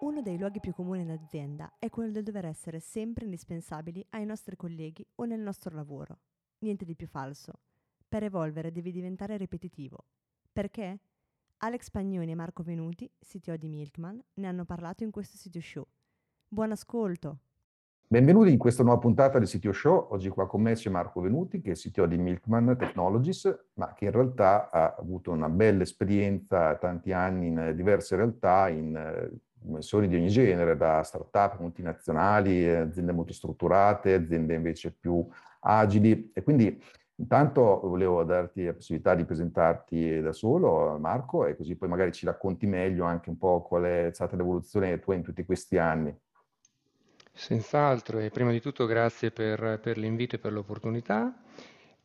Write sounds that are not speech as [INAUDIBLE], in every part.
Uno dei luoghi più comuni in azienda è quello del dover essere sempre indispensabili ai nostri colleghi o nel nostro lavoro. Niente di più falso. Per evolvere devi diventare ripetitivo. Perché? Alex Pagnoni e Marco Venuti, CTO di Milkman, ne hanno parlato in questo sito show. Buon ascolto! Benvenuti in questa nuova puntata del CTO Show. Oggi qua con me c'è Marco Venuti, che è CTO di Milkman Technologies, ma che in realtà ha avuto una bella esperienza, tanti anni in diverse realtà, in dimensioni di ogni genere, da start-up multinazionali, aziende molto strutturate, aziende invece più agili. E quindi intanto volevo darti la possibilità di presentarti da solo, Marco, e così poi magari ci racconti meglio anche un po' qual è stata l'evoluzione tua in tutti questi anni. Senz'altro, e prima di tutto grazie per, per l'invito e per l'opportunità.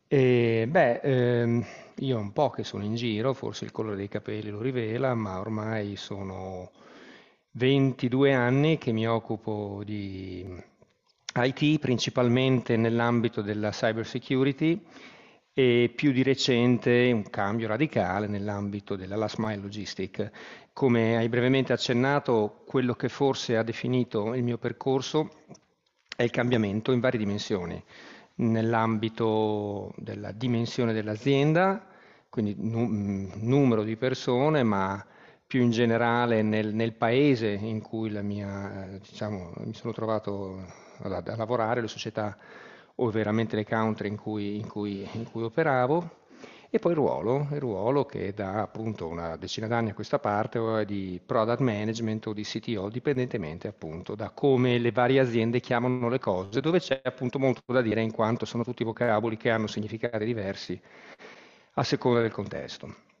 E, beh, ehm, io un po' che sono in giro, forse il colore dei capelli lo rivela, ma ormai sono 22 anni che mi occupo di IT, principalmente nell'ambito della cyber security e più di recente un cambio radicale nell'ambito della last mile logistic. Come hai brevemente accennato, quello che forse ha definito il mio percorso è il cambiamento in varie dimensioni, nell'ambito della dimensione dell'azienda, quindi n- numero di persone, ma più in generale nel, nel paese in cui mia, diciamo, mi sono trovato a, a lavorare, le società o veramente le country in cui, in cui, in cui operavo, e poi il ruolo, il ruolo che da appunto una decina d'anni a questa parte è di product management o di CTO, dipendentemente appunto da come le varie aziende chiamano le cose, dove c'è appunto molto da dire in quanto sono tutti vocaboli che hanno significati diversi a seconda del contesto.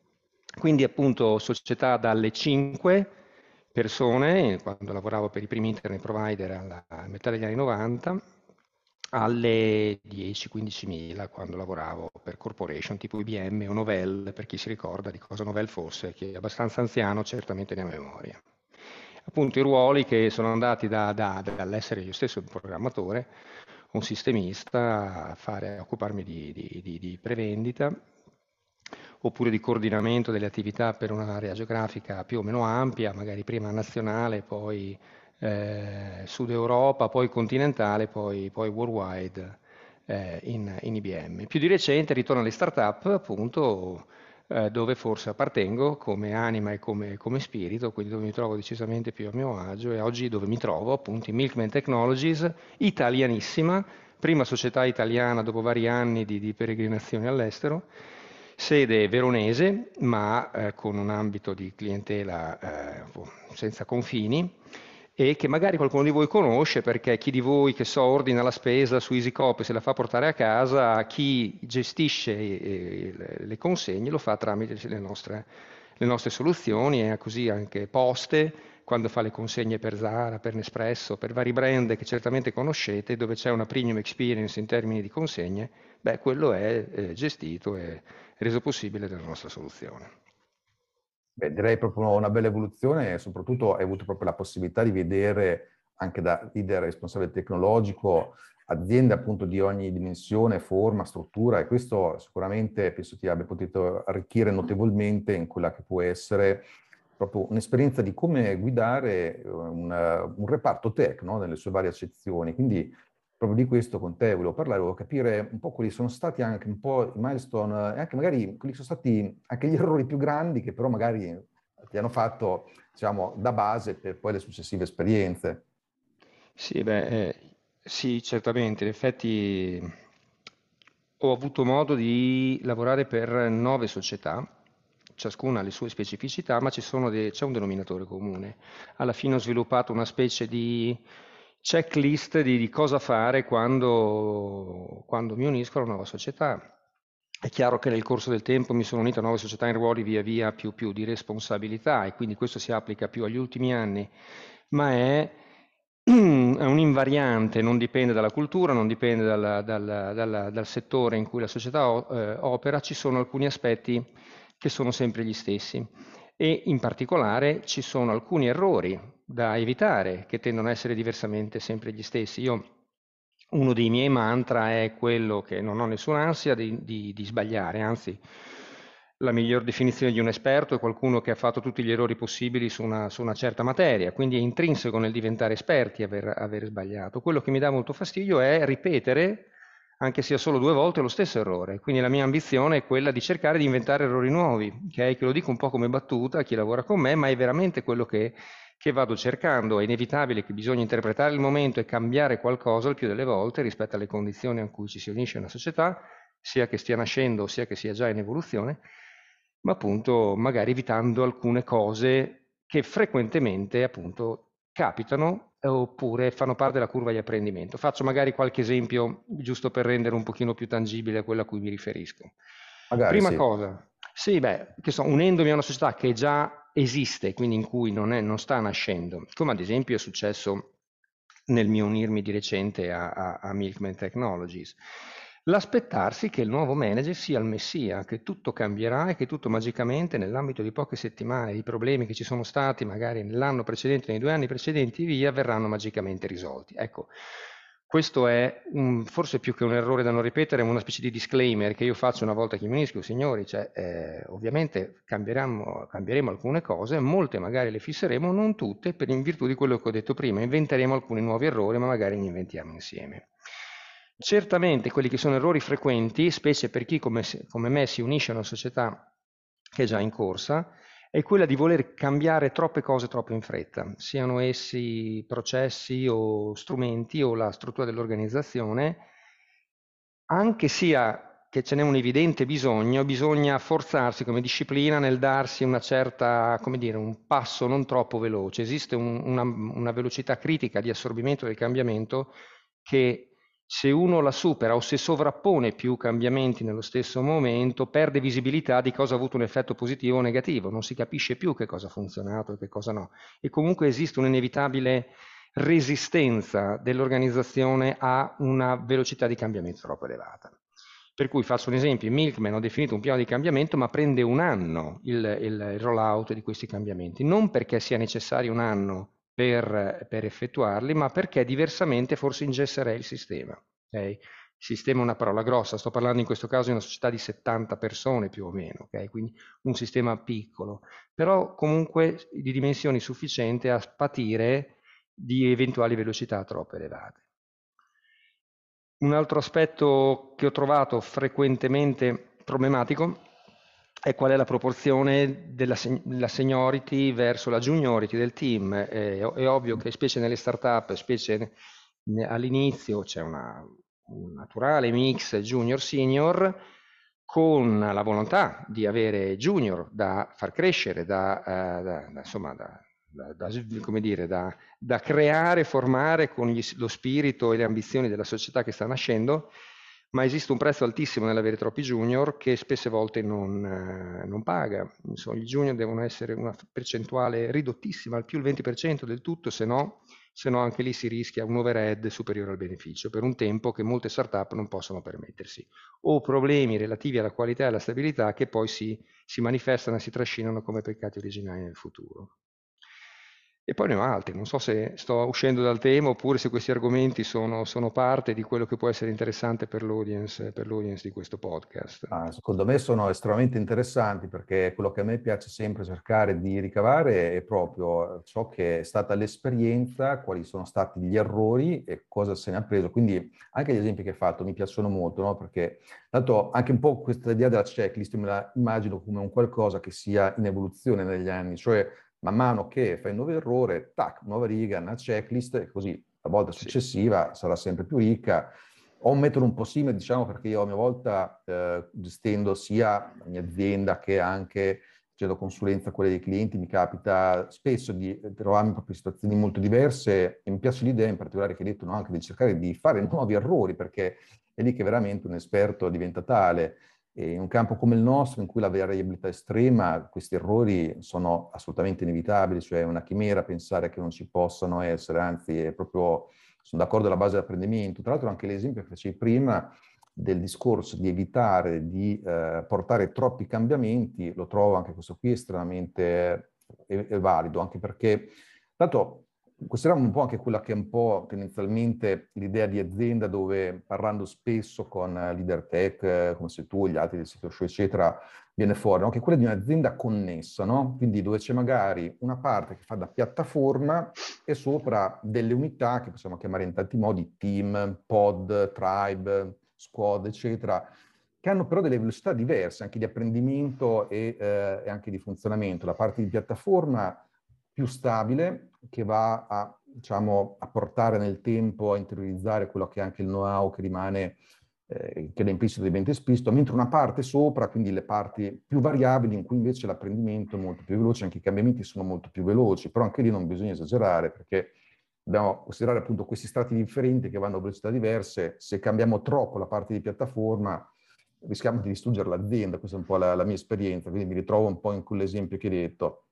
Quindi appunto società dalle 5 persone, quando lavoravo per i primi internet provider alla metà degli anni 90, alle 10-15 mila quando lavoravo per corporation tipo IBM o Novell, per chi si ricorda di cosa Novell fosse, che è abbastanza anziano certamente ne ha memoria. Appunto i ruoli che sono andati da, da, dall'essere io stesso un programmatore, un sistemista, a, fare, a occuparmi di, di, di, di prevendita, oppure di coordinamento delle attività per un'area geografica più o meno ampia, magari prima nazionale, poi eh, Sud Europa, poi continentale, poi, poi worldwide eh, in, in, IBM. Più di recente ritorno alle start-up, appunto, eh, dove forse appartengo come anima e come, come, spirito, quindi dove mi trovo decisamente più a mio agio e oggi dove mi trovo, appunto, in Milkman Technologies, italianissima, prima società italiana dopo vari anni di, di peregrinazione all'estero, sede veronese, ma eh, con un ambito di clientela eh, senza confini, e che magari qualcuno di voi conosce perché chi di voi che so ordina la spesa su EasyCop e se la fa portare a casa, chi gestisce eh, le consegne lo fa tramite le nostre, le nostre soluzioni e così anche Poste quando fa le consegne per Zara, per Nespresso, per vari brand che certamente conoscete, dove c'è una premium experience in termini di consegne, beh, quello è eh, gestito e reso possibile dalla nostra soluzione. Beh, direi proprio una bella evoluzione e soprattutto hai avuto proprio la possibilità di vedere anche da leader responsabile tecnologico aziende appunto di ogni dimensione, forma, struttura e questo sicuramente penso ti abbia potuto arricchire notevolmente in quella che può essere proprio un'esperienza di come guidare un, un reparto tech no? nelle sue varie accezioni. Quindi proprio di questo con te volevo parlare, volevo capire un po' quali sono stati anche un po' i milestone e anche magari quelli sono stati anche gli [LAUGHS] errori più grandi che però magari ti hanno fatto, diciamo, da base per poi le successive esperienze. Sì, beh, eh, sì, certamente. In effetti ho avuto modo di lavorare per nove società, ciascuna ha le sue specificità, ma de- c'è un denominatore comune. Alla fine ho sviluppato una specie di checklist di, di cosa fare quando, quando, mi unisco a una nuova società. È chiaro che nel corso del tempo mi sono unito a nuove società in ruoli via via più, più di responsabilità e quindi questo si applica più agli ultimi anni, ma è [CLEARS THROAT] è un invariante, non dipende dalla cultura, non dipende dal, dal, dal, dal settore in cui la società eh, opera, ci sono alcuni aspetti che sono sempre gli stessi e in particolare ci sono alcuni errori da evitare che tendono a essere diversamente sempre gli stessi. Io, uno dei miei mantra è quello che non ho nessuna ansia di, di, di sbagliare, anzi la miglior definizione di un esperto è qualcuno che ha fatto tutti gli errori possibili su una, su una certa materia, quindi è intrinseco nel diventare esperti aver, aver, sbagliato. Quello che mi dà molto fastidio è ripetere, anche sia solo due volte, lo stesso errore. Quindi la mia ambizione è quella di cercare di inventare errori nuovi, okay? che lo dico un po' come battuta a chi lavora con me, ma è veramente quello che, che vado cercando. È inevitabile che bisogna interpretare il momento e cambiare qualcosa il più delle volte rispetto alle condizioni in cui ci si unisce una società, sia che stia nascendo, sia che sia già in evoluzione ma appunto magari evitando alcune cose che frequentemente appunto capitano oppure fanno parte della curva di apprendimento. Faccio magari qualche esempio giusto per rendere un pochino più tangibile quello a cui mi riferisco. Magari, Prima sì. cosa, sì, beh, che so, unendomi a una società che già esiste, quindi in cui non, è, non sta nascendo, come ad esempio è successo nel mio unirmi di recente a, a, a Milkman Technologies l'aspettarsi che il nuovo manager sia il messia, che tutto cambierà e che tutto magicamente nell'ambito di poche settimane i problemi che ci sono stati magari nell'anno precedente, nei due anni precedenti, via, verranno magicamente risolti. Ecco, questo è un, forse più che un errore da non ripetere, una specie di disclaimer che io faccio una volta che mi unisco, signori, cioè, eh, ovviamente cambieremo, cambieremo alcune cose, molte magari le fisseremo, non tutte, per in virtù di quello che ho detto prima, inventeremo alcuni nuovi errori, ma magari li inventiamo insieme. Certamente quelli che sono errori frequenti, specie per chi come, come me si unisce a una società che è già in corsa, è quella di voler cambiare troppe cose troppo in fretta, siano essi processi o strumenti o la struttura dell'organizzazione, anche sia che ce n'è un evidente bisogno, bisogna forzarsi come disciplina nel darsi una certa, come dire, un passo non troppo veloce. Esiste un, una, una velocità critica di assorbimento del cambiamento che se uno la supera o se sovrappone più cambiamenti nello stesso momento, perde visibilità di cosa ha avuto un effetto positivo o negativo, non si capisce più che cosa ha funzionato e che cosa no. E comunque esiste un'inevitabile resistenza dell'organizzazione a una velocità di cambiamento troppo elevata. Per cui faccio un esempio, Milkman ho definito un piano di cambiamento, ma prende un anno il, il, il rollout di questi cambiamenti, non perché sia necessario un anno per, per effettuarli, ma perché diversamente forse ingesserei il sistema. Okay? Sistema è una parola grossa, sto parlando in questo caso di una società di 70 persone più o meno, okay? quindi un sistema piccolo, però comunque di dimensioni sufficienti a patire di eventuali velocità troppo elevate. Un altro aspetto che ho trovato frequentemente problematico è qual è la proporzione della, della seniority verso la juniority del team. È, è, ovvio che specie nelle start-up, specie all'inizio c'è una, un naturale mix junior-senior con la volontà di avere junior da far crescere, da, uh, da, da insomma, da, dire, da, creare, formare con gli, lo spirito e le ambizioni della società che sta nascendo ma esiste un prezzo altissimo nell'avere troppi junior che spesse volte non, eh, non paga. Insomma, I junior devono essere una percentuale ridottissima, al più il 20% del tutto, se no, se no anche lì si rischia un overhead superiore al beneficio per un tempo che molte startup non possono permettersi. O problemi relativi alla qualità e alla stabilità che poi si, si manifestano e si trascinano come peccati originali nel futuro. E poi ne ho altri, non so se sto uscendo dal tema oppure se questi argomenti sono, sono parte di quello che può essere interessante per l'audience, per l'audience di questo podcast. Ah, secondo me sono estremamente interessanti perché quello che a me piace sempre cercare di ricavare è proprio ciò che è stata l'esperienza, quali sono stati gli errori e cosa se ne ha preso. Quindi anche gli esempi che hai fatto mi piacciono molto, no? perché tanto anche un po' questa idea della checklist me la immagino come un qualcosa che sia in evoluzione negli anni, cioè man mano che fai un nuovo errore, tac, nuova riga, una checklist, così la volta successiva sì. sarà sempre più ricca. Ho un metodo un po' simile, diciamo, perché io a mia volta eh, gestendo sia la mia azienda che anche facendo consulenza a quelle dei clienti, mi capita spesso di trovarmi proprio in situazioni molto diverse e mi piace l'idea in particolare che hai detto no, anche di cercare di fare nuovi errori, perché è lì che veramente un esperto diventa tale E in un campo come il nostro, in cui la variabilità è estrema, questi errori sono assolutamente inevitabili, cioè è una chimera pensare che non ci possano essere, anzi è proprio, sono d'accordo alla base dell'apprendimento. Tra l'altro anche l'esempio che facevi prima del discorso di evitare di eh, portare troppi cambiamenti, lo trovo anche questo qui estremamente è, è valido, anche perché, tanto consideriamo un po' anche quella che è un po' tendenzialmente l'idea di azienda dove parlando spesso con leader tech, come sei tu, gli altri del sito show, eccetera, viene fuori, no? che è quella di un'azienda connessa, no? Quindi dove c'è magari una parte che fa da piattaforma e sopra delle unità che possiamo chiamare in tanti modi team, pod, tribe, squad, eccetera, che hanno però delle velocità diverse anche di apprendimento e, eh, e anche di funzionamento. La parte di piattaforma più stabile, che va a, diciamo, a portare nel tempo, a interiorizzare quello che è anche il know-how che rimane, eh, che da implicito diventa esplicito, mentre una parte sopra, quindi le parti più variabili, in cui invece l'apprendimento è molto più veloce, anche i cambiamenti sono molto più veloci, però anche lì non bisogna esagerare, perché dobbiamo considerare appunto questi strati differenti che vanno a velocità diverse, se cambiamo troppo la parte di piattaforma rischiamo di distruggere l'azienda, questa è un po' la, la mia esperienza, quindi mi ritrovo un po' in quell'esempio che hai detto.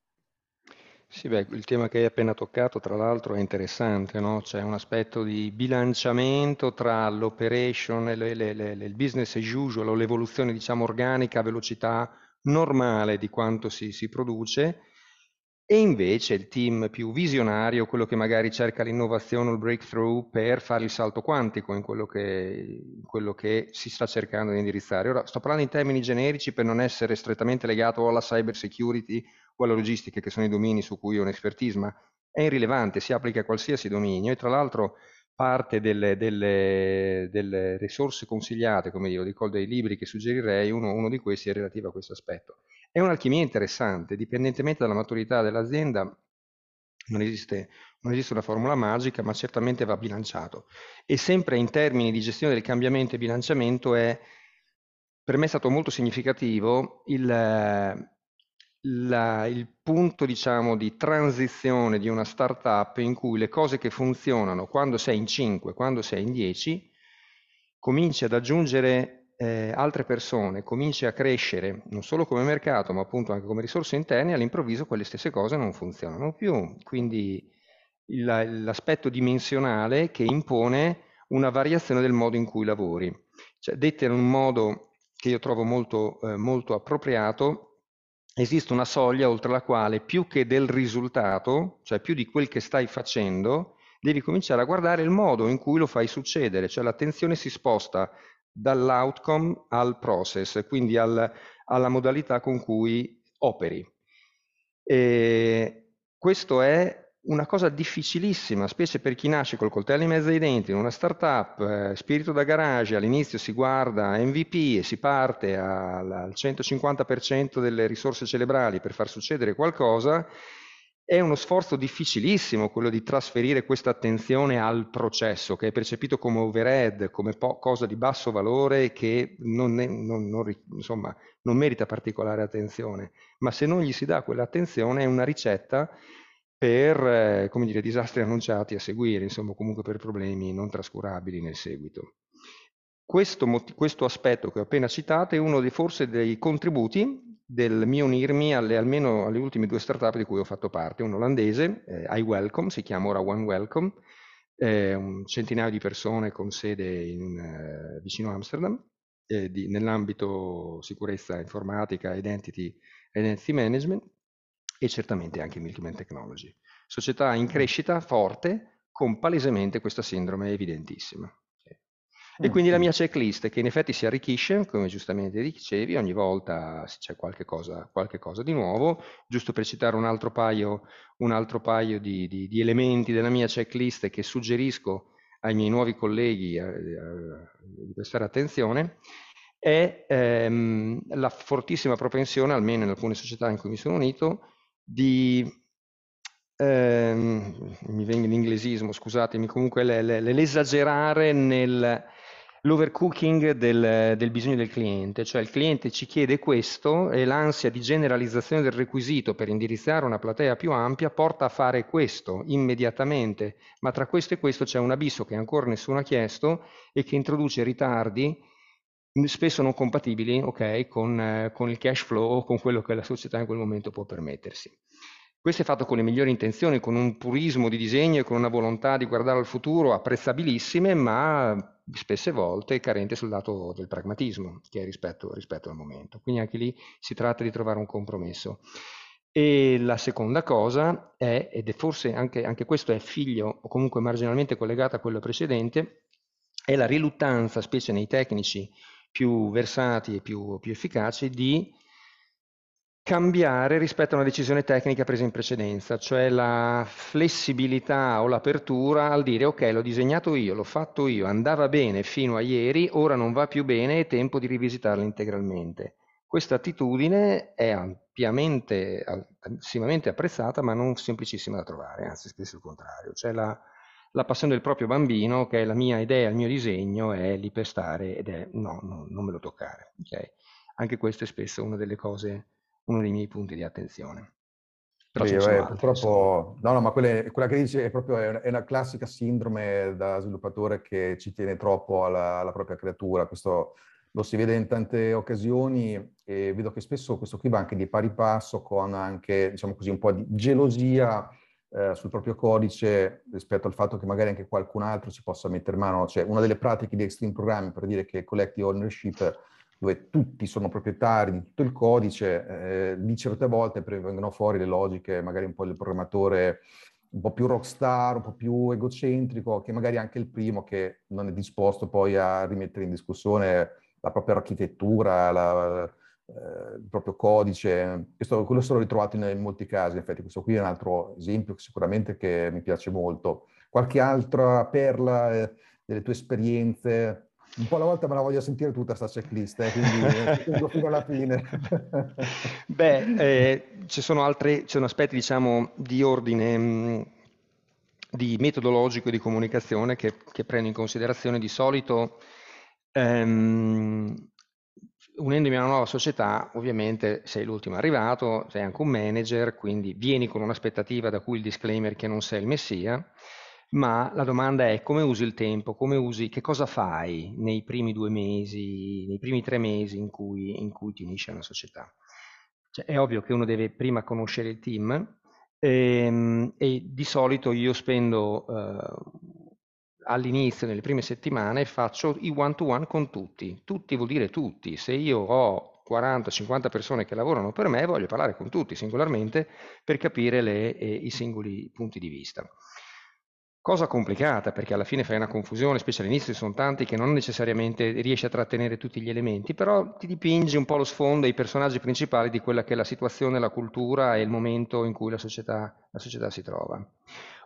Sì, beh, il tema che hai appena toccato, tra l'altro, è interessante, no? C'è un aspetto di bilanciamento tra l'operation e le, le, le, il business as usual o l'evoluzione, diciamo, organica a velocità normale di quanto si, si produce e invece il team più visionario, quello che magari cerca l'innovazione o il breakthrough per fare il salto quantico in quello che, in quello che si sta cercando di indirizzare. Ora sto parlando in termini generici per non essere strettamente legato alla cyber security o alla logistica, che sono i domini su cui ho un'expertise, ma è irrilevante, si applica a qualsiasi dominio e tra l'altro parte delle, delle, delle risorse consigliate, come io dico, dei libri che suggerirei, uno, uno di questi è relativo a questo aspetto. È un'alchimia interessante, dipendentemente dalla maturità dell'azienda, non esiste, non esiste, una formula magica, ma certamente va bilanciato. E sempre in termini di gestione del cambiamento e bilanciamento è, per me è stato molto significativo il, la, il punto, diciamo, di transizione di una startup in cui le cose che funzionano quando sei in 5, quando sei in 10, cominci ad aggiungere eh, altre persone, cominci a crescere non solo come mercato ma appunto anche come risorse interne, all'improvviso quelle stesse cose non funzionano più. Quindi l'aspetto dimensionale che impone una variazione del modo in cui lavori. Cioè, dette in un modo che io trovo molto, eh, molto appropriato, esiste una soglia oltre la quale più che del risultato, cioè più di quel che stai facendo, devi cominciare a guardare il modo in cui lo fai succedere, cioè l'attenzione si sposta dall'outcome al process, quindi al, alla modalità con cui operi. E questo è una cosa difficilissima, specie per chi nasce col coltello in mezzo ai denti in una startup, eh, spirito da garage, all'inizio si guarda MVP e si parte al, al 150% delle risorse cerebrali per far succedere qualcosa è uno sforzo difficilissimo quello di trasferire questa attenzione al processo che è percepito come overhead, come cosa di basso valore che non, è, non, non, insomma, non merita particolare attenzione, ma se non gli si dà quell'attenzione è una ricetta per eh, come dire, disastri annunciati a seguire, insomma comunque per problemi non trascurabili nel seguito. Questo, questo aspetto che ho appena citato è uno dei, forse dei contributi del mio unirmi alle, almeno alle ultime due startup di cui ho fatto parte, un olandese, eh, iWelcome, si chiama ora One Welcome, eh, un centinaio di persone con sede in, eh, vicino a Amsterdam, eh, nell'ambito sicurezza informatica, identity, identity management e certamente anche Milkman Technology. Società in crescita forte con palesemente questa sindrome evidentissima. E quindi la mia checklist che in effetti si arricchisce, come giustamente dicevi, ogni volta c'è qualche cosa, qualche cosa di nuovo, giusto per citare un altro paio, un altro paio di, di, di, elementi della mia checklist che suggerisco ai miei nuovi colleghi eh, eh, di prestare attenzione, è ehm, la fortissima propensione, almeno in alcune società in cui mi sono unito, di ehm, mi venga l'inglesismo, scusatemi, comunque l'esagerare nel l'overcooking del, del, bisogno del cliente, cioè il cliente ci chiede questo e l'ansia di generalizzazione del requisito per indirizzare una platea più ampia porta a fare questo immediatamente, ma tra questo e questo c'è un abisso che ancora nessuno ha chiesto e che introduce ritardi spesso non compatibili okay, con, eh, con il cash flow, con quello che la società in quel momento può permettersi. Questo è fatto con le migliori intenzioni, con un purismo di disegno e con una volontà di guardare al futuro apprezzabilissime, ma spesse volte carente sul lato del pragmatismo, che è rispetto, rispetto al momento. Quindi anche lì si tratta di trovare un compromesso. E la seconda cosa è, ed è forse anche, anche questo è figlio o comunque marginalmente collegato a quello precedente, è la riluttanza, specie nei tecnici più versati e più, più efficaci, di cambiare rispetto a una decisione tecnica presa in precedenza, cioè la flessibilità o l'apertura al dire ok, l'ho disegnato io, l'ho fatto io, andava bene fino a ieri, ora non va più bene, è tempo di rivisitarla integralmente. Questa attitudine è ampiamente, altissimamente apprezzata, ma non semplicissima da trovare, anzi spesso il contrario. Cioè la, la passione del proprio bambino, che è la mia idea, il mio disegno, è lì per stare ed è no, no non me lo toccare. Okay? Anche questo è spesso una delle cose uno dei miei punti di attenzione. Però sì, beh, purtroppo, no, no, ma quelle, quella che dici è proprio è una classica sindrome da sviluppatore che ci tiene troppo alla, alla, propria creatura. Questo lo si vede in tante occasioni e vedo che spesso questo qui va anche di pari passo con anche, diciamo così, un po' di gelosia eh, sul proprio codice rispetto al fatto che magari anche qualcun altro ci possa mettere mano. Cioè, una delle pratiche di Extreme Programming per dire che collective ownership dove tutti sono proprietari di tutto il codice, eh, di certe volte vengono fuori le logiche, magari un po' del programmatore un po' più rockstar, un po' più egocentrico, che magari anche il primo che non è disposto poi a rimettere in discussione la propria architettura, la, eh, il proprio codice. Questo, quello l'ho ritrovato in, in, molti casi, in effetti questo qui è un altro esempio sicuramente che mi piace molto. Qualche altra perla eh, delle tue esperienze un po' alla volta me la voglio sentire tutta sta checklist, eh, quindi [LAUGHS] tengo fino alla fine. [LAUGHS] Beh, eh, ci sono altri, ci sono aspetti diciamo di ordine mh, mm, di metodologico e di comunicazione che, che, prendo in considerazione di solito ehm, unendomi a una nuova società, ovviamente sei l'ultimo arrivato, sei anche un manager, quindi vieni con un'aspettativa da cui il disclaimer che non sei il messia ma la domanda è come usi il tempo, come usi, che cosa fai nei primi due mesi, nei primi tre mesi in cui, in cui ti unisci a una società. Cioè, è ovvio che uno deve prima conoscere il team ehm, e di solito io spendo eh, all'inizio, nelle prime settimane, faccio i one-to-one con tutti. Tutti vuol dire tutti. Se io ho 40-50 persone che lavorano per me, voglio parlare con tutti singolarmente per capire le, eh, i singoli punti di vista. Cosa complicata perché alla fine fai una confusione, specie all'inizio sono tanti che non necessariamente riesci a trattenere tutti gli elementi, però ti dipingi un po' lo sfondo e i personaggi principali di quella che è la situazione, la cultura e il momento in cui la società, la società si trova.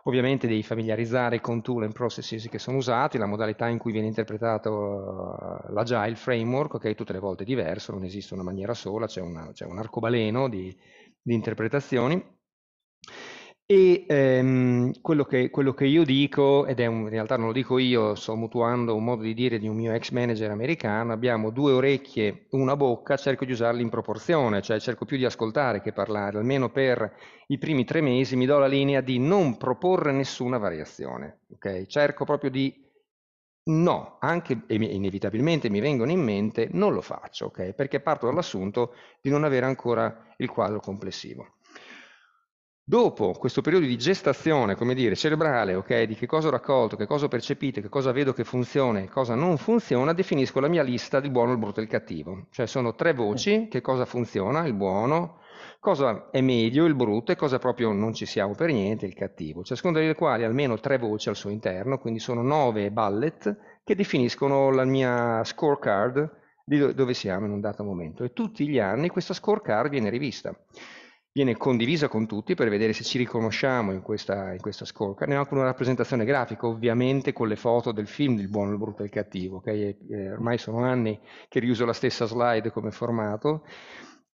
Ovviamente devi familiarizzare con tool and processes che sono usati, la modalità in cui viene interpretato uh, l'agile framework, okay, tutte le volte è diverso, non esiste una maniera sola, c'è, una, c'è un arcobaleno di, di interpretazioni. E ehm, quello, che, quello, che, io dico, ed è un, in realtà non lo dico io, sto mutuando un modo di dire di un mio ex manager americano, abbiamo due orecchie, una bocca, cerco di usarli in proporzione, cioè cerco più di ascoltare che parlare, almeno per i primi tre mesi mi do la linea di non proporre nessuna variazione, okay? cerco proprio di no, anche e inevitabilmente mi vengono in mente, non lo faccio, okay? perché parto dall'assunto di non avere ancora il quadro complessivo. Dopo questo periodo di gestazione, come dire, cerebrale, ok, di che cosa ho raccolto, che cosa ho percepito, che cosa vedo che funziona e cosa non funziona, definisco la mia lista di buono, il brutto e il cattivo. Cioè sono tre voci, che cosa funziona, il buono, cosa è meglio, il brutto e cosa proprio non ci siamo per niente, il cattivo. Ciascuno delle quali ha almeno tre voci al suo interno, quindi sono nove bullet che definiscono la mia scorecard di dove siamo in un dato momento. E tutti gli anni questa scorecard viene rivista viene condivisa con tutti per vedere se ci riconosciamo in questa, in questa scorecard. Ne ho anche una rappresentazione grafica, ovviamente con le foto del film Il buono, il brutto e il cattivo. Okay? E, ormai sono anni che riuso la stessa slide come formato.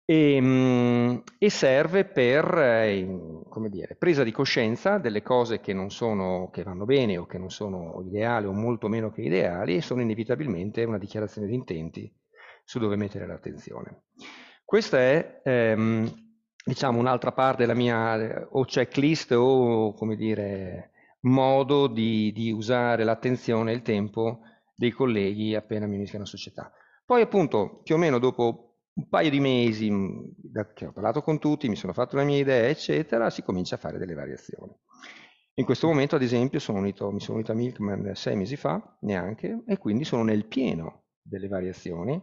E, ehm, e serve per eh, come dire, presa di coscienza delle cose che, non sono, che vanno bene o che non sono ideali o molto meno che ideali e sono inevitabilmente una dichiarazione di intenti su dove mettere l'attenzione. Questa è ehm, diciamo, un'altra parte della mia o checklist o, come dire, modo di, di usare l'attenzione e il tempo dei colleghi appena mi unisco a una società. Poi appunto più o meno dopo un paio di mesi da, che ho parlato con tutti, mi sono fatto le mie idee, eccetera, si comincia a fare delle variazioni. In questo momento, ad esempio, sono unito, mi sono unito a Milkman sei mesi fa, neanche, e quindi sono nel pieno delle variazioni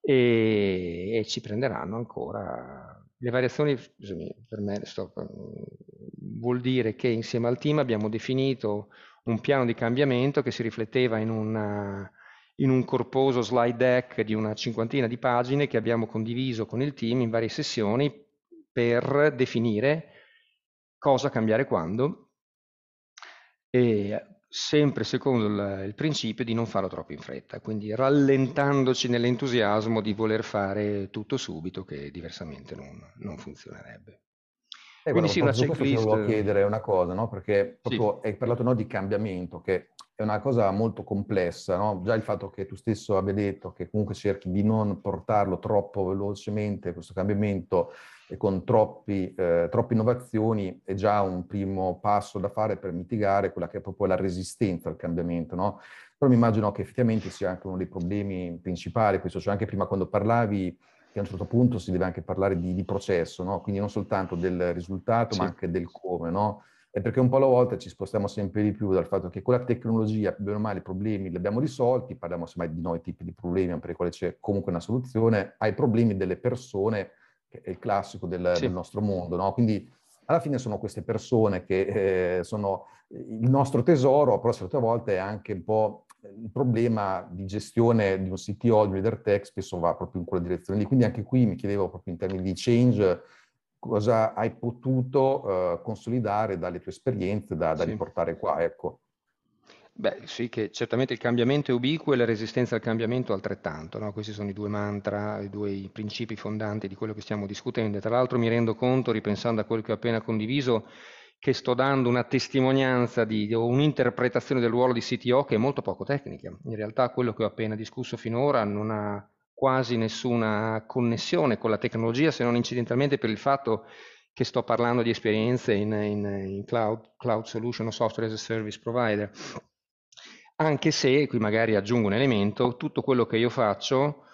e, e ci prenderanno ancora. Le variazioni, scusami, per me sto, vuol dire che insieme al team abbiamo definito un piano di cambiamento che si rifletteva in, una, in un corposo slide deck di una cinquantina di pagine che abbiamo condiviso con il team in varie sessioni per definire cosa cambiare quando. E sempre secondo il, il, principio di non farlo troppo in fretta, quindi rallentandoci nell'entusiasmo di voler fare tutto subito, che diversamente non, non funzionerebbe. Eh, quindi sì, una checklist... volevo chiedere una cosa, no? perché proprio sì. hai parlato no, di cambiamento, che è una cosa molto complessa, no? già il fatto che tu stesso abbia detto che comunque cerchi di non portarlo troppo velocemente, questo cambiamento, e con troppi, eh, troppe innovazioni è già un primo passo da fare per mitigare quella che è proprio la resistenza al cambiamento, no? Però mi immagino che effettivamente sia anche uno dei problemi principali, questo cioè anche prima quando parlavi che a un certo punto si deve anche parlare di, di processo, no? Quindi non soltanto del risultato, sì. ma anche del come, no? È perché un po' alla volta ci spostiamo sempre di più dal fatto che con la tecnologia, bene o male, i problemi li abbiamo risolti, parliamo semmai di nuovi tipi di problemi per i quali c'è comunque una soluzione, ai problemi delle persone che è il classico del, sì. del nostro mondo, no? Quindi alla fine sono queste persone che eh, sono il nostro tesoro, però certe volte è anche un po' il problema di gestione di un CTO, di un leader tech, spesso va proprio in quella direzione lì. Quindi anche qui mi chiedevo proprio in termini di change, cosa hai potuto uh, consolidare dalle tue esperienze da, da sì. riportare qua, ecco. Beh, sì, che certamente il cambiamento è ubiquo e la resistenza al cambiamento altrettanto. No? Questi sono i due mantra, i due principi fondanti di quello che stiamo discutendo. Tra l'altro mi rendo conto, ripensando a quello che ho appena condiviso, che sto dando una testimonianza di, o un'interpretazione del ruolo di CTO che è molto poco tecnica. In realtà quello che ho appena discusso finora non ha quasi nessuna connessione con la tecnologia, se non incidentalmente per il fatto che sto parlando di esperienze in, in, in cloud, cloud solution o software as a service provider anche se, qui magari aggiungo un elemento, tutto quello che io faccio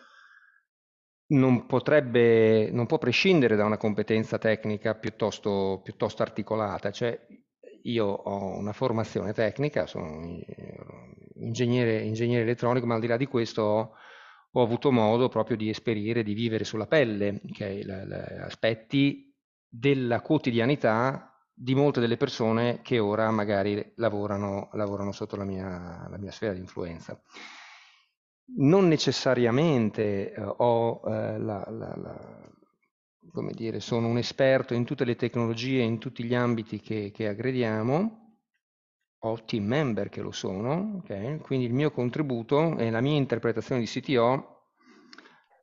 non potrebbe, non può prescindere da una competenza tecnica piuttosto, piuttosto articolata, cioè io ho una formazione tecnica, sono ingegnere, ingegnere elettronico, ma al di là di questo ho, ho avuto modo proprio di esperire, di vivere sulla pelle okay, aspetti della quotidianità di molte delle persone che ora magari lavorano, lavorano sotto la mia, la mia, sfera di influenza. Non necessariamente eh, ho eh, la, la, come dire, sono un esperto in tutte le tecnologie, in tutti gli ambiti che, che aggrediamo, ho team member che lo sono, okay? quindi il mio contributo e la mia interpretazione di CTO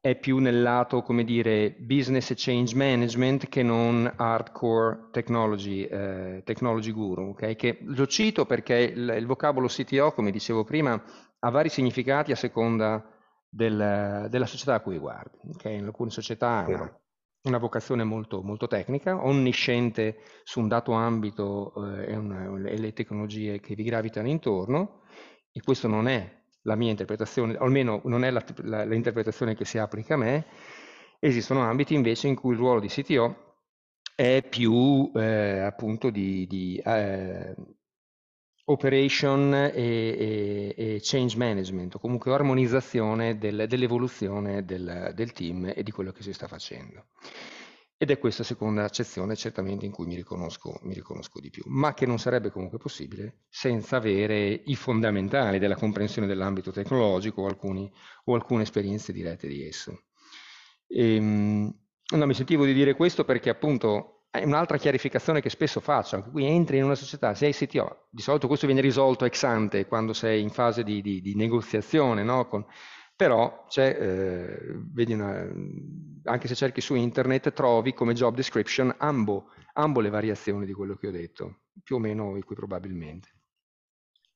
è più nel lato, come dire, business e change management che non hardcore technology, eh, technology guru, okay? che lo cito perché il, il, vocabolo CTO, come dicevo prima, ha vari significati a seconda del, della società a cui guardi. Okay? In alcune società ha una, una, vocazione molto, molto, tecnica, onnisciente su un dato ambito eh, e, una, e le tecnologie che vi gravitano intorno, e questo non è la mia interpretazione, o almeno non è l'interpretazione che si applica a me, esistono ambiti invece in cui il ruolo di CTO è più eh, appunto di, di eh, operation e, e, e, change management, o comunque armonizzazione del, dell'evoluzione del, del team e di quello che si sta facendo. Ed è questa seconda accezione certamente in cui mi riconosco, mi riconosco, di più, ma che non sarebbe comunque possibile senza avere i fondamentali della comprensione dell'ambito tecnologico o, alcuni, o alcune esperienze dirette di esso. E, ehm, no, mi sentivo di dire questo perché appunto è un'altra chiarificazione che spesso faccio, anche qui entri in una società, sei CTO, di solito questo viene risolto ex ante quando sei in fase di, di, di negoziazione, no? Con, però c'è, eh, una, anche se cerchi su internet, trovi come job description ambo, ambo, le variazioni di quello che ho detto, più o meno equiprobabilmente.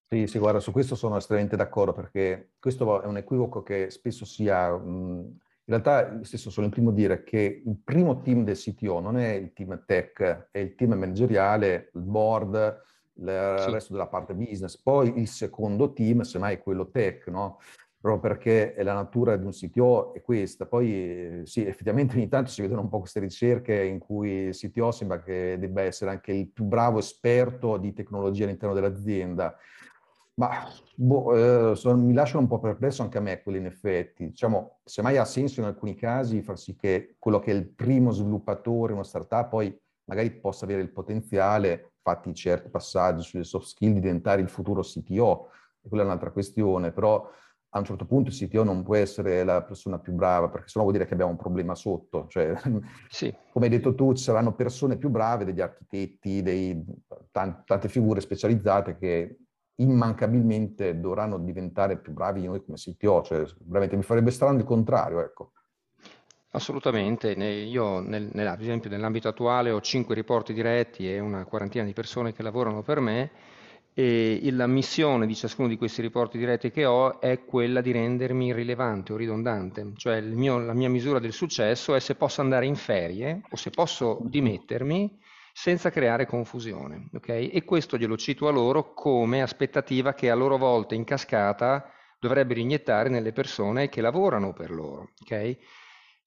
Sì, sì, guarda, su questo sono estremamente d'accordo perché questo è un equivoco che spesso si ha. In realtà, stesso sono il primo a dire che il primo team del CTO non è il team tech, è il team manageriale, il board, il sì. resto della parte business. Poi il secondo team, semmai è quello tech, no? Proprio perché la natura di un CTO è questa. Poi sì, effettivamente ogni tanto si vedono un po' queste ricerche in cui il CTO sembra che debba essere anche il più bravo esperto di tecnologia all'interno dell'azienda. Ma boh, eh, sono, mi lasciano un po' perplesso anche a me quelli in effetti. Diciamo, semmai ha senso in alcuni casi far sì che quello che è il primo sviluppatore, una startup, poi magari possa avere il potenziale, fatti certi passaggi sulle soft skill, di diventare il futuro CTO. E quella è un'altra questione, però a un certo punto il CTO non può essere la persona più brava, perché sennò vuol dire che abbiamo un problema sotto. Cioè, [LAUGHS] sì. come hai detto tu, ci saranno persone più brave, degli architetti, dei, tante figure specializzate che immancabilmente dovranno diventare più bravi di noi come CTO, cioè veramente mi farebbe strano il contrario, ecco. Assolutamente, io nel, nel, ad esempio nell'ambito attuale ho cinque riporti diretti e una quarantina di persone che lavorano per me e la missione di ciascuno di questi riporti diretti che ho è quella di rendermi rilevante o ridondante, cioè mio, la mia misura del successo è se posso andare in ferie o se posso dimettermi senza creare confusione. Okay? E questo glielo cito a loro come aspettativa che a loro volta in cascata dovrebbero iniettare nelle persone che lavorano per loro. Okay?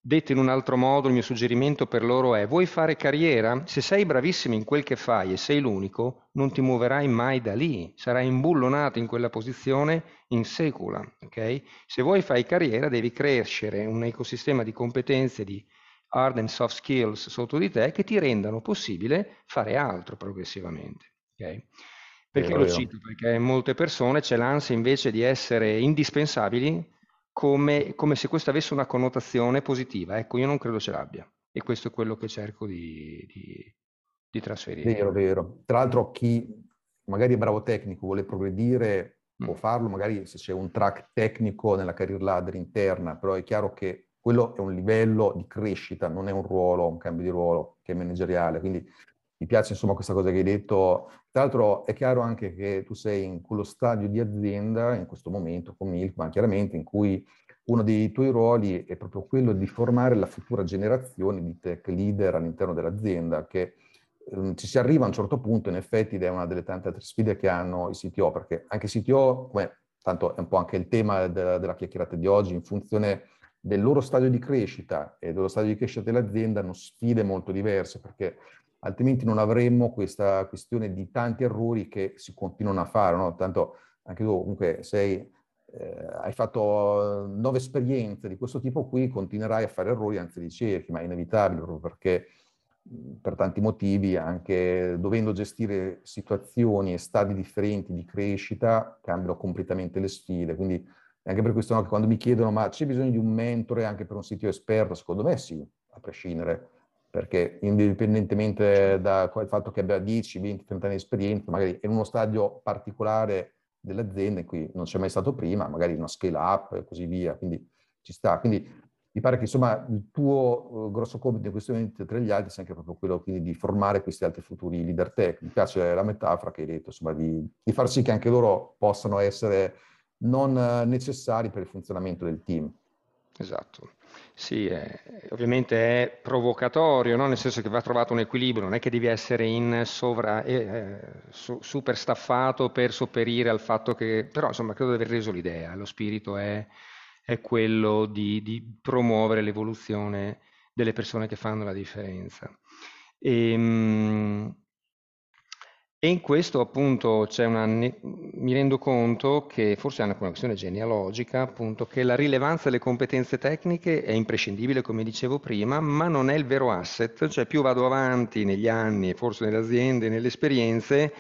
Detto in un altro modo, il mio suggerimento per loro è: vuoi fare carriera? Se sei bravissimo in quel che fai e sei l'unico, non ti muoverai mai da lì, sarai imbullonato in quella posizione in secula. Okay? Se vuoi fare carriera, devi crescere un ecosistema di competenze, di hard and soft skills sotto di te che ti rendano possibile fare altro progressivamente. Okay? Perché lo cito? Perché molte persone c'è l'ansia invece di essere indispensabili come, come, se questo avesse una connotazione positiva. Ecco, io non credo ce l'abbia e questo è quello che cerco di, di, di trasferire. Vero, vero. Tra l'altro chi magari è bravo tecnico, vuole progredire, mm. può farlo, magari se c'è un track tecnico nella career ladder interna, però è chiaro che quello è un livello di crescita, non è un ruolo, un cambio di ruolo che è manageriale. Quindi mi piace insomma questa cosa che hai detto. Tra l'altro è chiaro anche che tu sei in quello stadio di azienda, in questo momento con Milk, ma chiaramente in cui uno dei tuoi ruoli è proprio quello di formare la futura generazione di tech leader all'interno dell'azienda, che eh, ci si arriva a un certo punto, in effetti, ed è una delle tante altre sfide che hanno i CTO, perché anche i CTO, come tanto è un po' anche il tema della, della chiacchierata di oggi, in funzione del loro stadio di crescita e dello stadio di crescita dell'azienda hanno sfide molto diverse perché altrimenti non avremmo questa questione di tanti errori che si continuano a fare. No? Tanto anche tu comunque sei, eh, hai fatto nove esperienze di questo tipo qui, continuerai a fare errori anzi li cerchi, ma è inevitabile proprio perché per tanti motivi, anche dovendo gestire situazioni e stadi differenti di crescita, cambiano completamente le sfide. Quindi anche per questo no, quando mi chiedono ma c'è bisogno di un mentore anche per un sito esperto, secondo me sì, a prescindere, perché indipendentemente dal fatto che abbia 10, 20, 30 anni di esperienza, magari in uno stadio particolare dell'azienda in cui non c'è mai stato prima, magari una scale up e così via, quindi ci sta. Quindi mi pare che insomma il tuo uh, grosso compito in questo momento tra gli altri sia anche proprio quello quindi di formare questi altri futuri leader tech. Mi piace la metafora che hai detto, insomma, di, di far sì che anche loro possano essere non eh, necessari per il funzionamento del team. Esatto. Sì, è, ovviamente è provocatorio, no? nel senso che va trovato un equilibrio, non è che devi essere in sovra, eh, eh su, super staffato per sopperire al fatto che, però insomma credo di aver reso l'idea, lo spirito è, è quello di, di, promuovere l'evoluzione delle persone che fanno la differenza. E, ehm, mh, e in questo appunto c'è una, mi rendo conto che forse è una questione genealogica, appunto, che la rilevanza delle competenze tecniche è imprescindibile, come dicevo prima, ma non è il vero asset, cioè più vado avanti negli anni, forse nelle aziende, nelle esperienze,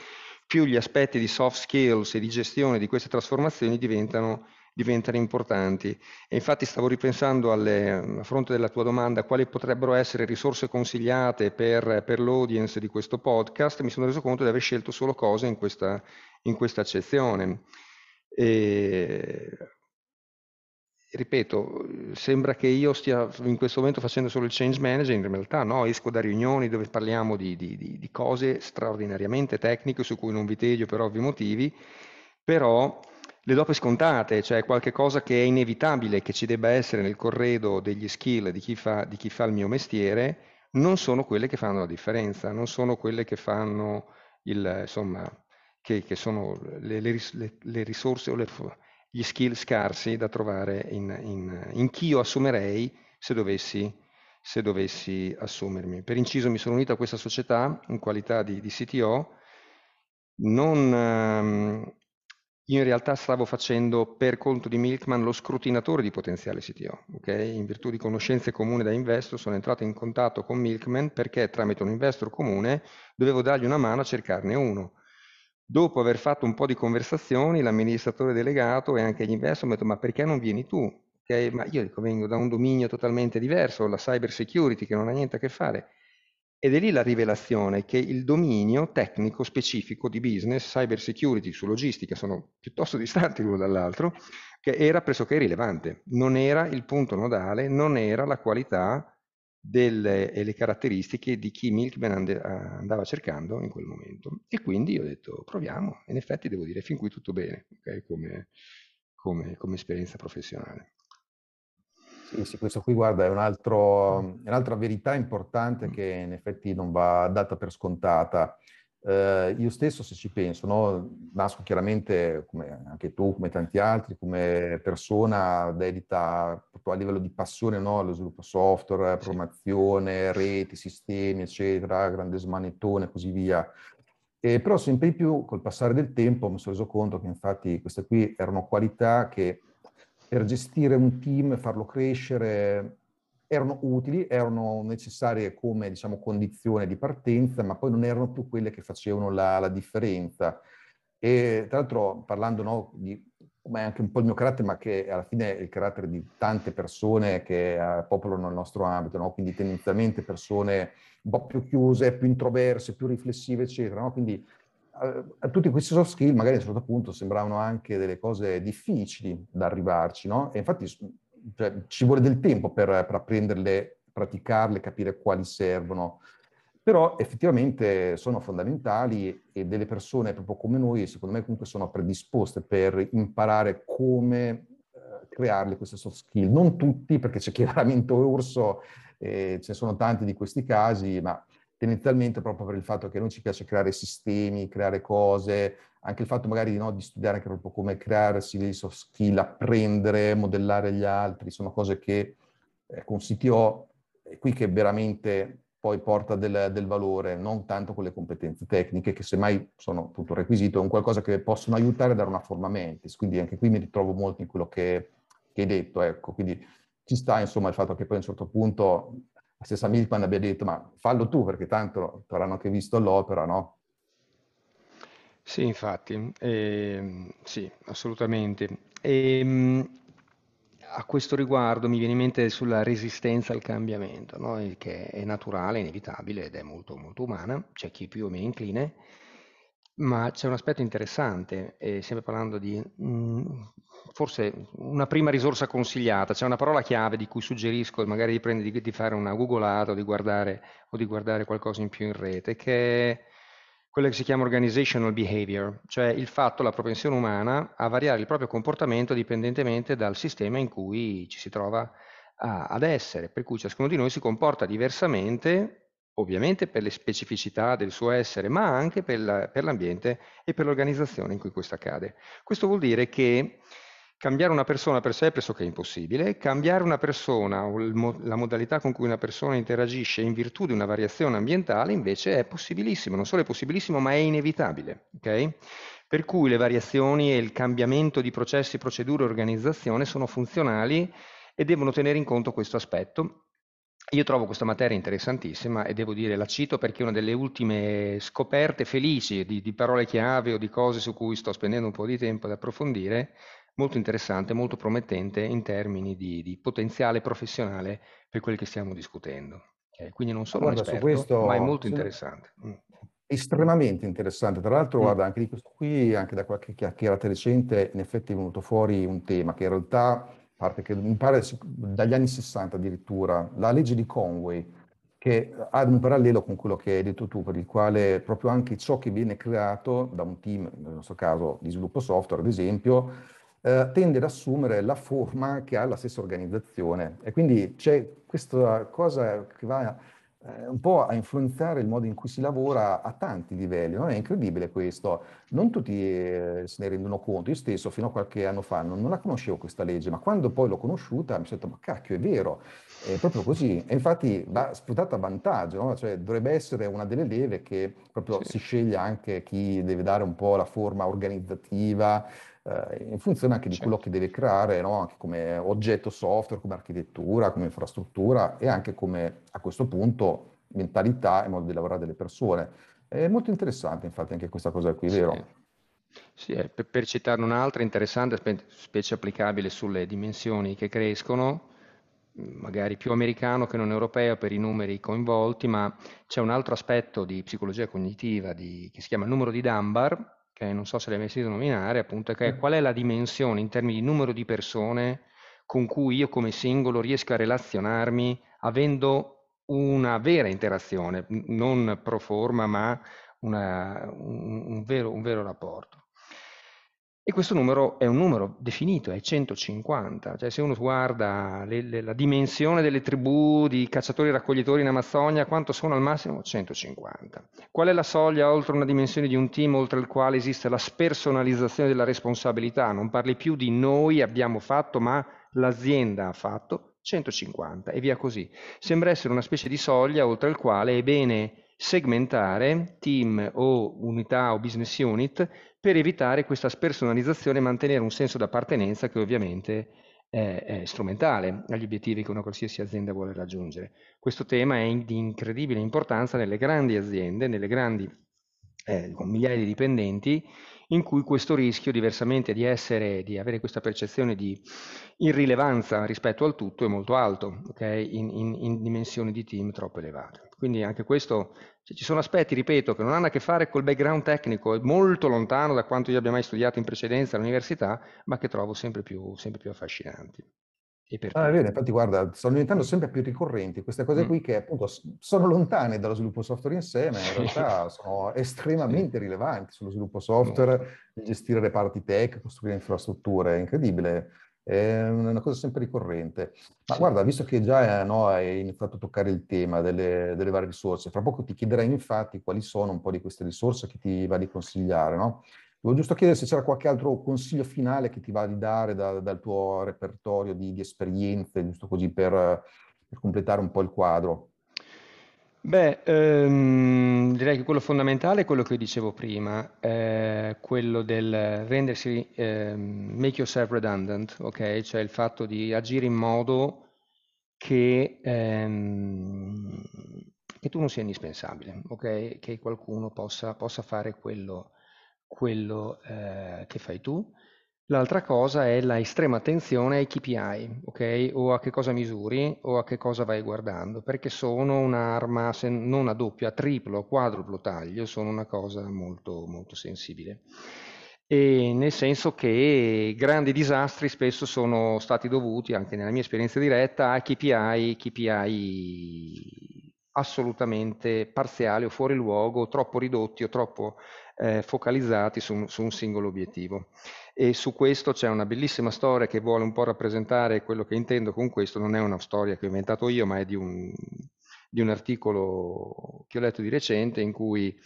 più gli aspetti di soft skills e di gestione di queste trasformazioni diventano diventano importanti. E infatti stavo ripensando alle, a fronte della tua domanda quali potrebbero essere risorse consigliate per, per l'audience di questo podcast, mi sono reso conto di aver scelto solo cose in questa, in questa accezione. E, ripeto, sembra che io stia in questo momento facendo solo il change manager, in realtà no, esco da riunioni dove parliamo di, di, di cose straordinariamente tecniche su cui non vi tedio per ovvi motivi, però le do per scontate, cioè qualche cosa che è inevitabile che ci debba essere nel corredo degli skill di chi fa, di chi fa il mio mestiere, non sono quelle che fanno la differenza, non sono quelle che fanno il, insomma, che, che sono le, le, le, risorse o gli skill scarsi da trovare in, in, in chi io assumerei se dovessi, se dovessi, assumermi. Per inciso mi sono unito a questa società in qualità di, di CTO, non, ehm, in realtà stavo facendo per conto di Milkman lo scrutinatore di potenziale CTO, okay? in virtù di conoscenze comuni da investor sono entrato in contatto con Milkman perché tramite un investor comune dovevo dargli una mano a cercarne uno. Dopo aver fatto un po' di conversazioni, l'amministratore delegato e anche gli investor mi hanno detto ma perché non vieni tu? Okay? Ma io dico vengo da un dominio totalmente diverso, la cyber security che non ha niente a che fare ed è lì la rivelazione che il dominio tecnico specifico di business, cyber security su logistica sono piuttosto distanti l'uno dall'altro, che era pressoché irrilevante. Non era il punto nodale, non era la qualità delle, e le caratteristiche di chi Milkman andava cercando in quel momento. E quindi ho detto proviamo. In effetti devo dire fin qui tutto bene, okay? come, come, come esperienza professionale. Sì, sì, questo qui guarda è, un altro, è un'altra verità importante che in effetti non va data per scontata. Eh, io stesso se ci penso, no, nasco chiaramente, come anche tu, come tanti altri, come persona dedita proprio a livello di passione no, allo sviluppo software, programmazione, reti, sistemi, eccetera, grande smanettone e così via. E però sempre di più col passare del tempo mi sono reso conto che infatti queste qui erano qualità che per gestire un team, farlo crescere, erano utili, erano necessarie come diciamo, condizione di partenza, ma poi non erano più quelle che facevano la, la differenza. E tra l'altro parlando no, di come è anche un po' il mio carattere, ma che alla fine è il carattere di tante persone che eh, popolano il nostro ambito, no? quindi tendenzialmente persone un po' più chiuse, più introverse, più riflessive, eccetera. No? Quindi tutti questi soft skill magari a un certo punto sembravano anche delle cose difficili da arrivarci, no? E infatti cioè, ci vuole del tempo per, per apprenderle, praticarle, capire quali servono. Però effettivamente sono fondamentali e delle persone proprio come noi, secondo me comunque sono predisposte per imparare come eh, crearle queste soft skill. Non tutti, perché c'è chi è urso, eh, ce ne sono tanti di questi casi, ma tendenzialmente proprio per il fatto che a noi ci piace creare sistemi, creare cose, anche il fatto magari no, di studiare anche proprio come crearsi dei soft skill, apprendere, modellare gli altri, sono cose che eh, con CTO è qui che veramente poi porta del, del, valore, non tanto con le competenze tecniche, che semmai sono appunto un requisito, è un qualcosa che possono aiutare a dare una forma mentis, quindi anche qui mi ritrovo molto in quello che, che hai detto, ecco, quindi ci sta insomma il fatto che poi a un certo punto la stessa Milpan abbia detto ma fallo tu perché tanto ti avranno anche visto l'opera, no? Sì, infatti, eh, sì, assolutamente. E, ehm, a questo riguardo mi viene in mente sulla resistenza al cambiamento, no? che è naturale, inevitabile ed è molto, molto umana, c'è chi più o meno incline, ma c'è un aspetto interessante, e sempre parlando di mh, mm, forse una prima risorsa consigliata, c'è una parola chiave di cui suggerisco magari di, prendere, di, di fare una googolata o di, guardare, o di guardare qualcosa in più in rete, che è quello che si chiama organizational behavior, cioè il fatto, la propensione umana a variare il proprio comportamento dipendentemente dal sistema in cui ci si trova a, ad essere, per cui ciascuno di noi si comporta diversamente ovviamente per le specificità del suo essere, ma anche per, la, per l'ambiente e per l'organizzazione in cui questo accade. Questo vuol dire che Cambiare una persona per sé è pressoché impossibile, cambiare una persona o la modalità con cui una persona interagisce in virtù di una variazione ambientale invece è possibilissimo, non solo è possibilissimo ma è inevitabile. Okay? Per cui le variazioni e il cambiamento di processi, procedure e organizzazione sono funzionali e devono tenere in conto questo aspetto. Io trovo questa materia interessantissima e devo dire la cito perché è una delle ultime scoperte felici di, di parole chiave o di cose su cui sto spendendo un po' di tempo ad approfondire molto interessante, molto promettente in termini di, di potenziale professionale per quelli che stiamo discutendo. Okay? Quindi non solo guarda, un esperto, questo, ma è molto interessante. Mm. Estremamente interessante. Tra l'altro, mm. guarda, anche di questo qui, anche da qualche chiacchierata recente, in effetti è venuto fuori un tema che in realtà parte che mi pare dagli anni 60 addirittura, la legge di Conway, che ha un parallelo con quello che hai detto tu, per il quale proprio anche ciò che viene creato da un team, nel nostro caso di sviluppo software, ad esempio, eh, tende ad assumere la forma che ha la stessa organizzazione. E quindi c'è questa cosa che va eh, un po' a influenzare il modo in cui si lavora a tanti livelli. No? È incredibile questo. Non tutti eh, se ne rendono conto. Io stesso fino a qualche anno fa non, non, la conoscevo questa legge, ma quando poi l'ho conosciuta mi sono detto, ma cacchio, è vero, è proprio così. E infatti va sfruttata a vantaggio, no? cioè, dovrebbe essere una delle leve che proprio sì. si sceglie anche chi deve dare un po' la forma organizzativa, eh, in funzione anche di quello certo. che deve creare, no? anche come oggetto software, come architettura, come infrastruttura e anche come a questo punto mentalità e modo di lavorare delle persone. È molto interessante infatti anche questa cosa qui, sì. vero? Sì, eh, per, per citarne un'altra interessante, specie applicabile sulle dimensioni che crescono, magari più americano che non europeo per i numeri coinvolti, ma c'è un altro aspetto di psicologia cognitiva di, che si chiama il numero di Dunbar, che non so se l'hai mai sentito nominare, appunto, che è qual è la dimensione in termini di numero di persone con cui io come singolo riesco a relazionarmi avendo una vera interazione, non pro forma, ma una, un, un, vero, un vero rapporto. E questo numero è un numero definito, è 150, cioè se uno guarda le, le, la dimensione delle tribù di cacciatori e raccoglitori in Amazzonia, quanto sono al massimo? 150. Qual è la soglia oltre una dimensione di un team oltre il quale esiste la spersonalizzazione della responsabilità? Non parli più di noi abbiamo fatto, ma l'azienda ha fatto? 150 e via così. Sembra essere una specie di soglia oltre il quale è bene segmentare team o unità o business unit per evitare questa spersonalizzazione e mantenere un senso d'appartenenza che ovviamente è, è, strumentale agli obiettivi che una qualsiasi azienda vuole raggiungere. Questo tema è di incredibile importanza nelle grandi aziende, nelle grandi eh, con migliaia di dipendenti, in cui questo rischio, diversamente di, essere, di avere questa percezione di irrilevanza rispetto al tutto, è molto alto, okay? in, in, in dimensioni di team troppo elevate. Quindi anche questo, cioè, ci sono aspetti, ripeto, che non hanno a che fare col background tecnico, è molto lontano da quanto io abbia mai studiato in precedenza all'università, ma che trovo sempre più, sempre più affascinanti. Ah, vero, infatti guarda, stanno diventando sempre più ricorrenti queste cose mm. qui che appunto sono lontane dallo sviluppo software in sé, ma in realtà sono estremamente rilevanti sullo sviluppo software, gestire reparti tech, costruire infrastrutture, è incredibile, è una cosa sempre ricorrente. Ma sì. guarda, visto che già no, hai iniziato a toccare il tema delle, delle, varie risorse, fra poco ti chiederai infatti quali sono un po' di queste risorse che ti va di consigliare, no? Volevo giusto chiedere se c'era qualche altro consiglio finale che ti va di dare da, dal tuo repertorio di, di, esperienze, giusto così per, per, completare un po' il quadro. Beh, ehm, direi che quello fondamentale è quello che dicevo prima, eh, quello del rendersi, eh, make yourself redundant, ok? Cioè il fatto di agire in modo che, ehm, che tu non sia indispensabile, ok? Che qualcuno possa, possa fare quello quello eh, che fai tu. L'altra cosa è la estrema attenzione ai KPI, ok? O a che cosa misuri o a che cosa vai guardando, perché sono un'arma se non a doppio, a triplo, a quadruplo taglio, sono una cosa molto, molto sensibile. E nel senso che grandi disastri spesso sono stati dovuti, anche nella mia esperienza diretta, a KPI, KPI assolutamente parziali o fuori luogo, troppo ridotti o troppo eh, focalizzati su, su, un singolo obiettivo. E su questo c'è una bellissima storia che vuole un po' rappresentare quello che intendo con questo, non è una storia che ho inventato io, ma è di un, di un articolo che ho letto di recente in cui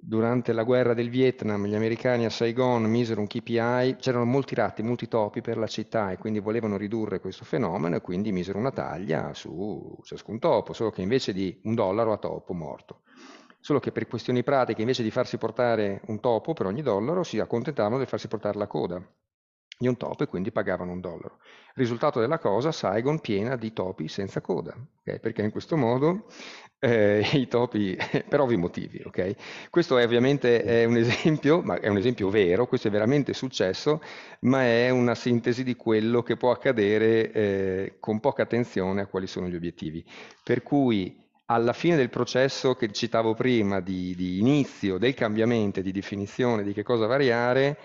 durante la guerra del Vietnam gli americani a Saigon misero un KPI, c'erano molti ratti, molti topi per la città e quindi volevano ridurre questo fenomeno e quindi misero una taglia su ciascun topo, solo che invece di un dollaro a topo morto solo che per questioni pratiche invece di farsi portare un topo per ogni dollaro si accontentavano di farsi portare la coda di un topo e quindi pagavano un dollaro. Risultato della cosa, Saigon piena di topi senza coda, okay? perché in questo modo eh, i topi, [LAUGHS] per ovvi motivi, okay? questo è ovviamente è un esempio, ma è un esempio vero, questo è veramente successo, ma è una sintesi di quello che può accadere eh, con poca attenzione a quali sono gli obiettivi. Per cui alla fine del processo che citavo prima di, di inizio del cambiamento, di definizione di che cosa variare,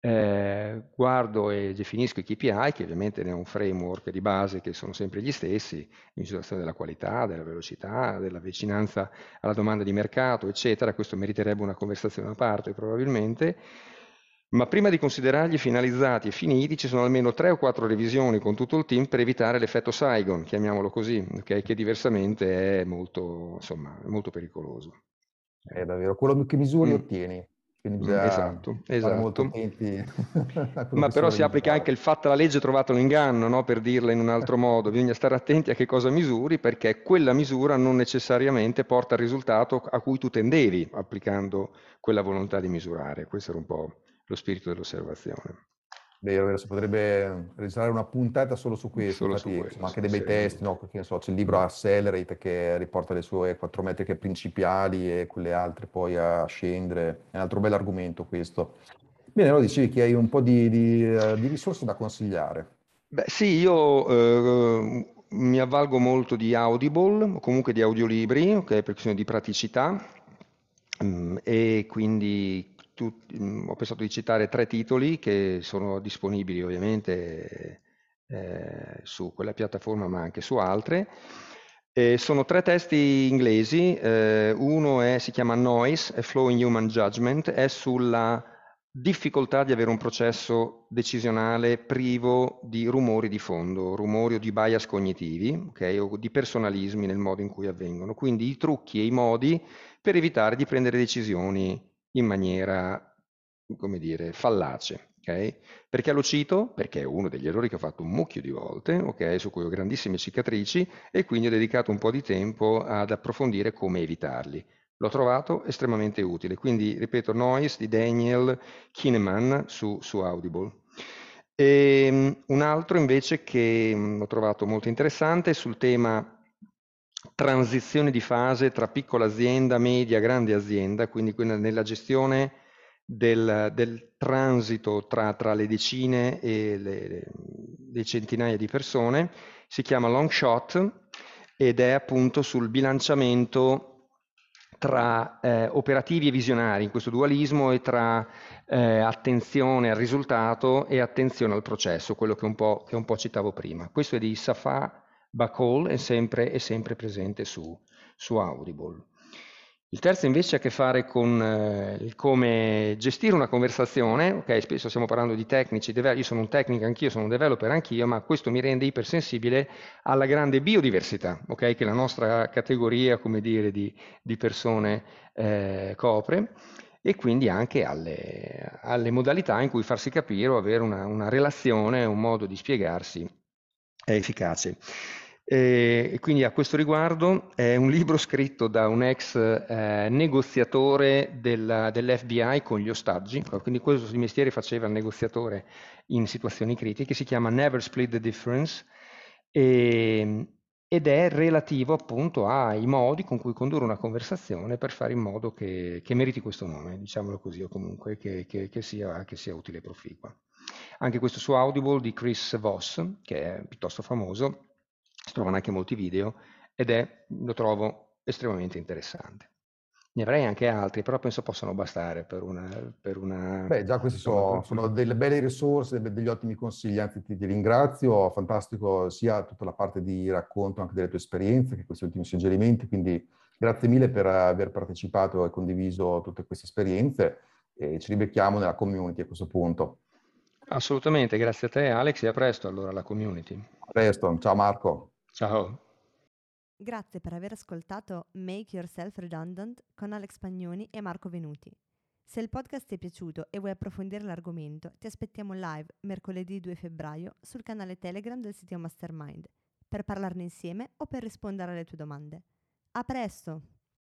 eh, guardo e definisco i KPI, che ovviamente ho un framework di base che sono sempre gli stessi, misurazione della qualità, della velocità, della vicinanza alla domanda di mercato, eccetera. Questo meriterebbe una conversazione a parte probabilmente. Ma prima di considerarli finalizzati e finiti ci sono almeno tre o quattro revisioni con tutto il team per evitare l'effetto Saigon, chiamiamolo così, okay? che diversamente è molto, insomma, molto pericoloso. È davvero, quello che misuri mm. ottieni. Quindi già esatto, esatto. [LAUGHS] Ma però si applica anche il fatto la legge trovato l'inganno, no? per dirla in un altro modo. Bisogna stare attenti a che cosa misuri perché quella misura non necessariamente porta al risultato a cui tu tendevi applicando quella volontà di misurare. Questo era un po' lo spirito dell'osservazione. Vero, vero, si potrebbe registrare una puntata solo su questo, solo infatti, su questo, insomma, anche dei bei testi, no? Perché, so, c'è il libro Accelerate che riporta le sue quattro metriche principali e quelle altre poi a scendere, è un altro bel argomento questo. Bene, allora dicevi che hai un po' di, di, di risorse da consigliare. Beh sì, io eh, mi avvalgo molto di Audible, o comunque di audiolibri, okay, per questione di praticità, mm, e quindi tu, mm, ho pensato di citare tre titoli che sono disponibili ovviamente eh, su quella piattaforma ma anche su altre. Eh, sono tre testi inglesi, eh, uno è, si chiama Noise, a Flow in Human Judgment, è sulla difficoltà di avere un processo decisionale privo di rumori di fondo, rumori o di bias cognitivi, okay, o di personalismi nel modo in cui avvengono. Quindi i trucchi e i modi per evitare di prendere decisioni in maniera, come dire, fallace. Okay? Perché lo cito? Perché è uno degli errori che ho fatto un mucchio di volte, okay? su cui ho grandissime cicatrici e quindi ho dedicato un po' di tempo ad approfondire come evitarli. L'ho trovato estremamente utile, quindi ripeto, Noise di Daniel Kineman su, su Audible. E, um, un altro invece che um, ho trovato molto interessante sul tema transizione di fase tra piccola azienda, media, grande azienda, quindi nella gestione del, del transito tra, tra, le decine e le, le, centinaia di persone, si chiama Long Shot ed è appunto sul bilanciamento tra eh, operativi e visionari in questo dualismo e tra eh, attenzione al risultato e attenzione al processo, quello che un po', che un po citavo prima. Questo è di Safa Bacall è sempre, è sempre presente su, su, Audible. Il terzo invece ha a che fare con eh, come gestire una conversazione, ok, spesso stiamo parlando di tecnici, io sono un tecnico anch'io, sono un developer anch'io, ma questo mi rende ipersensibile alla grande biodiversità, ok, che la nostra categoria, come dire, di, di persone eh, copre e quindi anche alle, alle, modalità in cui farsi capire o avere una, una relazione, un modo di spiegarsi efficace. E quindi a questo riguardo è un libro scritto da un ex eh, negoziatore del, dell'FBI con gli ostaggi, quindi questo mestiere faceva il negoziatore in situazioni critiche, si chiama Never Split the Difference e, ed è relativo appunto ai modi con cui condurre una conversazione per fare in modo che, che meriti questo nome, diciamolo così, o comunque che, che, che sia, sia utile e proficua. Anche questo su Audible di Chris Voss, che è piuttosto famoso, trovano anche molti video ed è, lo trovo estremamente interessante. Ne avrei anche altri, però penso possano bastare per una... Per una Beh, già questi sono, sono, delle belle risorse, degli ottimi consigli, anzi ti, ti, ringrazio, fantastico sia tutta la parte di racconto anche delle tue esperienze che questi ultimi suggerimenti, quindi grazie mille per aver partecipato e condiviso tutte queste esperienze e ci ribecchiamo nella community a questo punto. Assolutamente, grazie a te Alex e a presto allora alla community. A presto, ciao Marco. Ciao. Grazie per aver ascoltato Make Yourself Redundant con Alex Pagnoni e Marco Venuti. Se il podcast ti è piaciuto e vuoi approfondire l'argomento, ti aspettiamo live mercoledì 2 febbraio sul canale Telegram del sito Mastermind per parlarne insieme o per rispondere alle tue domande. A presto!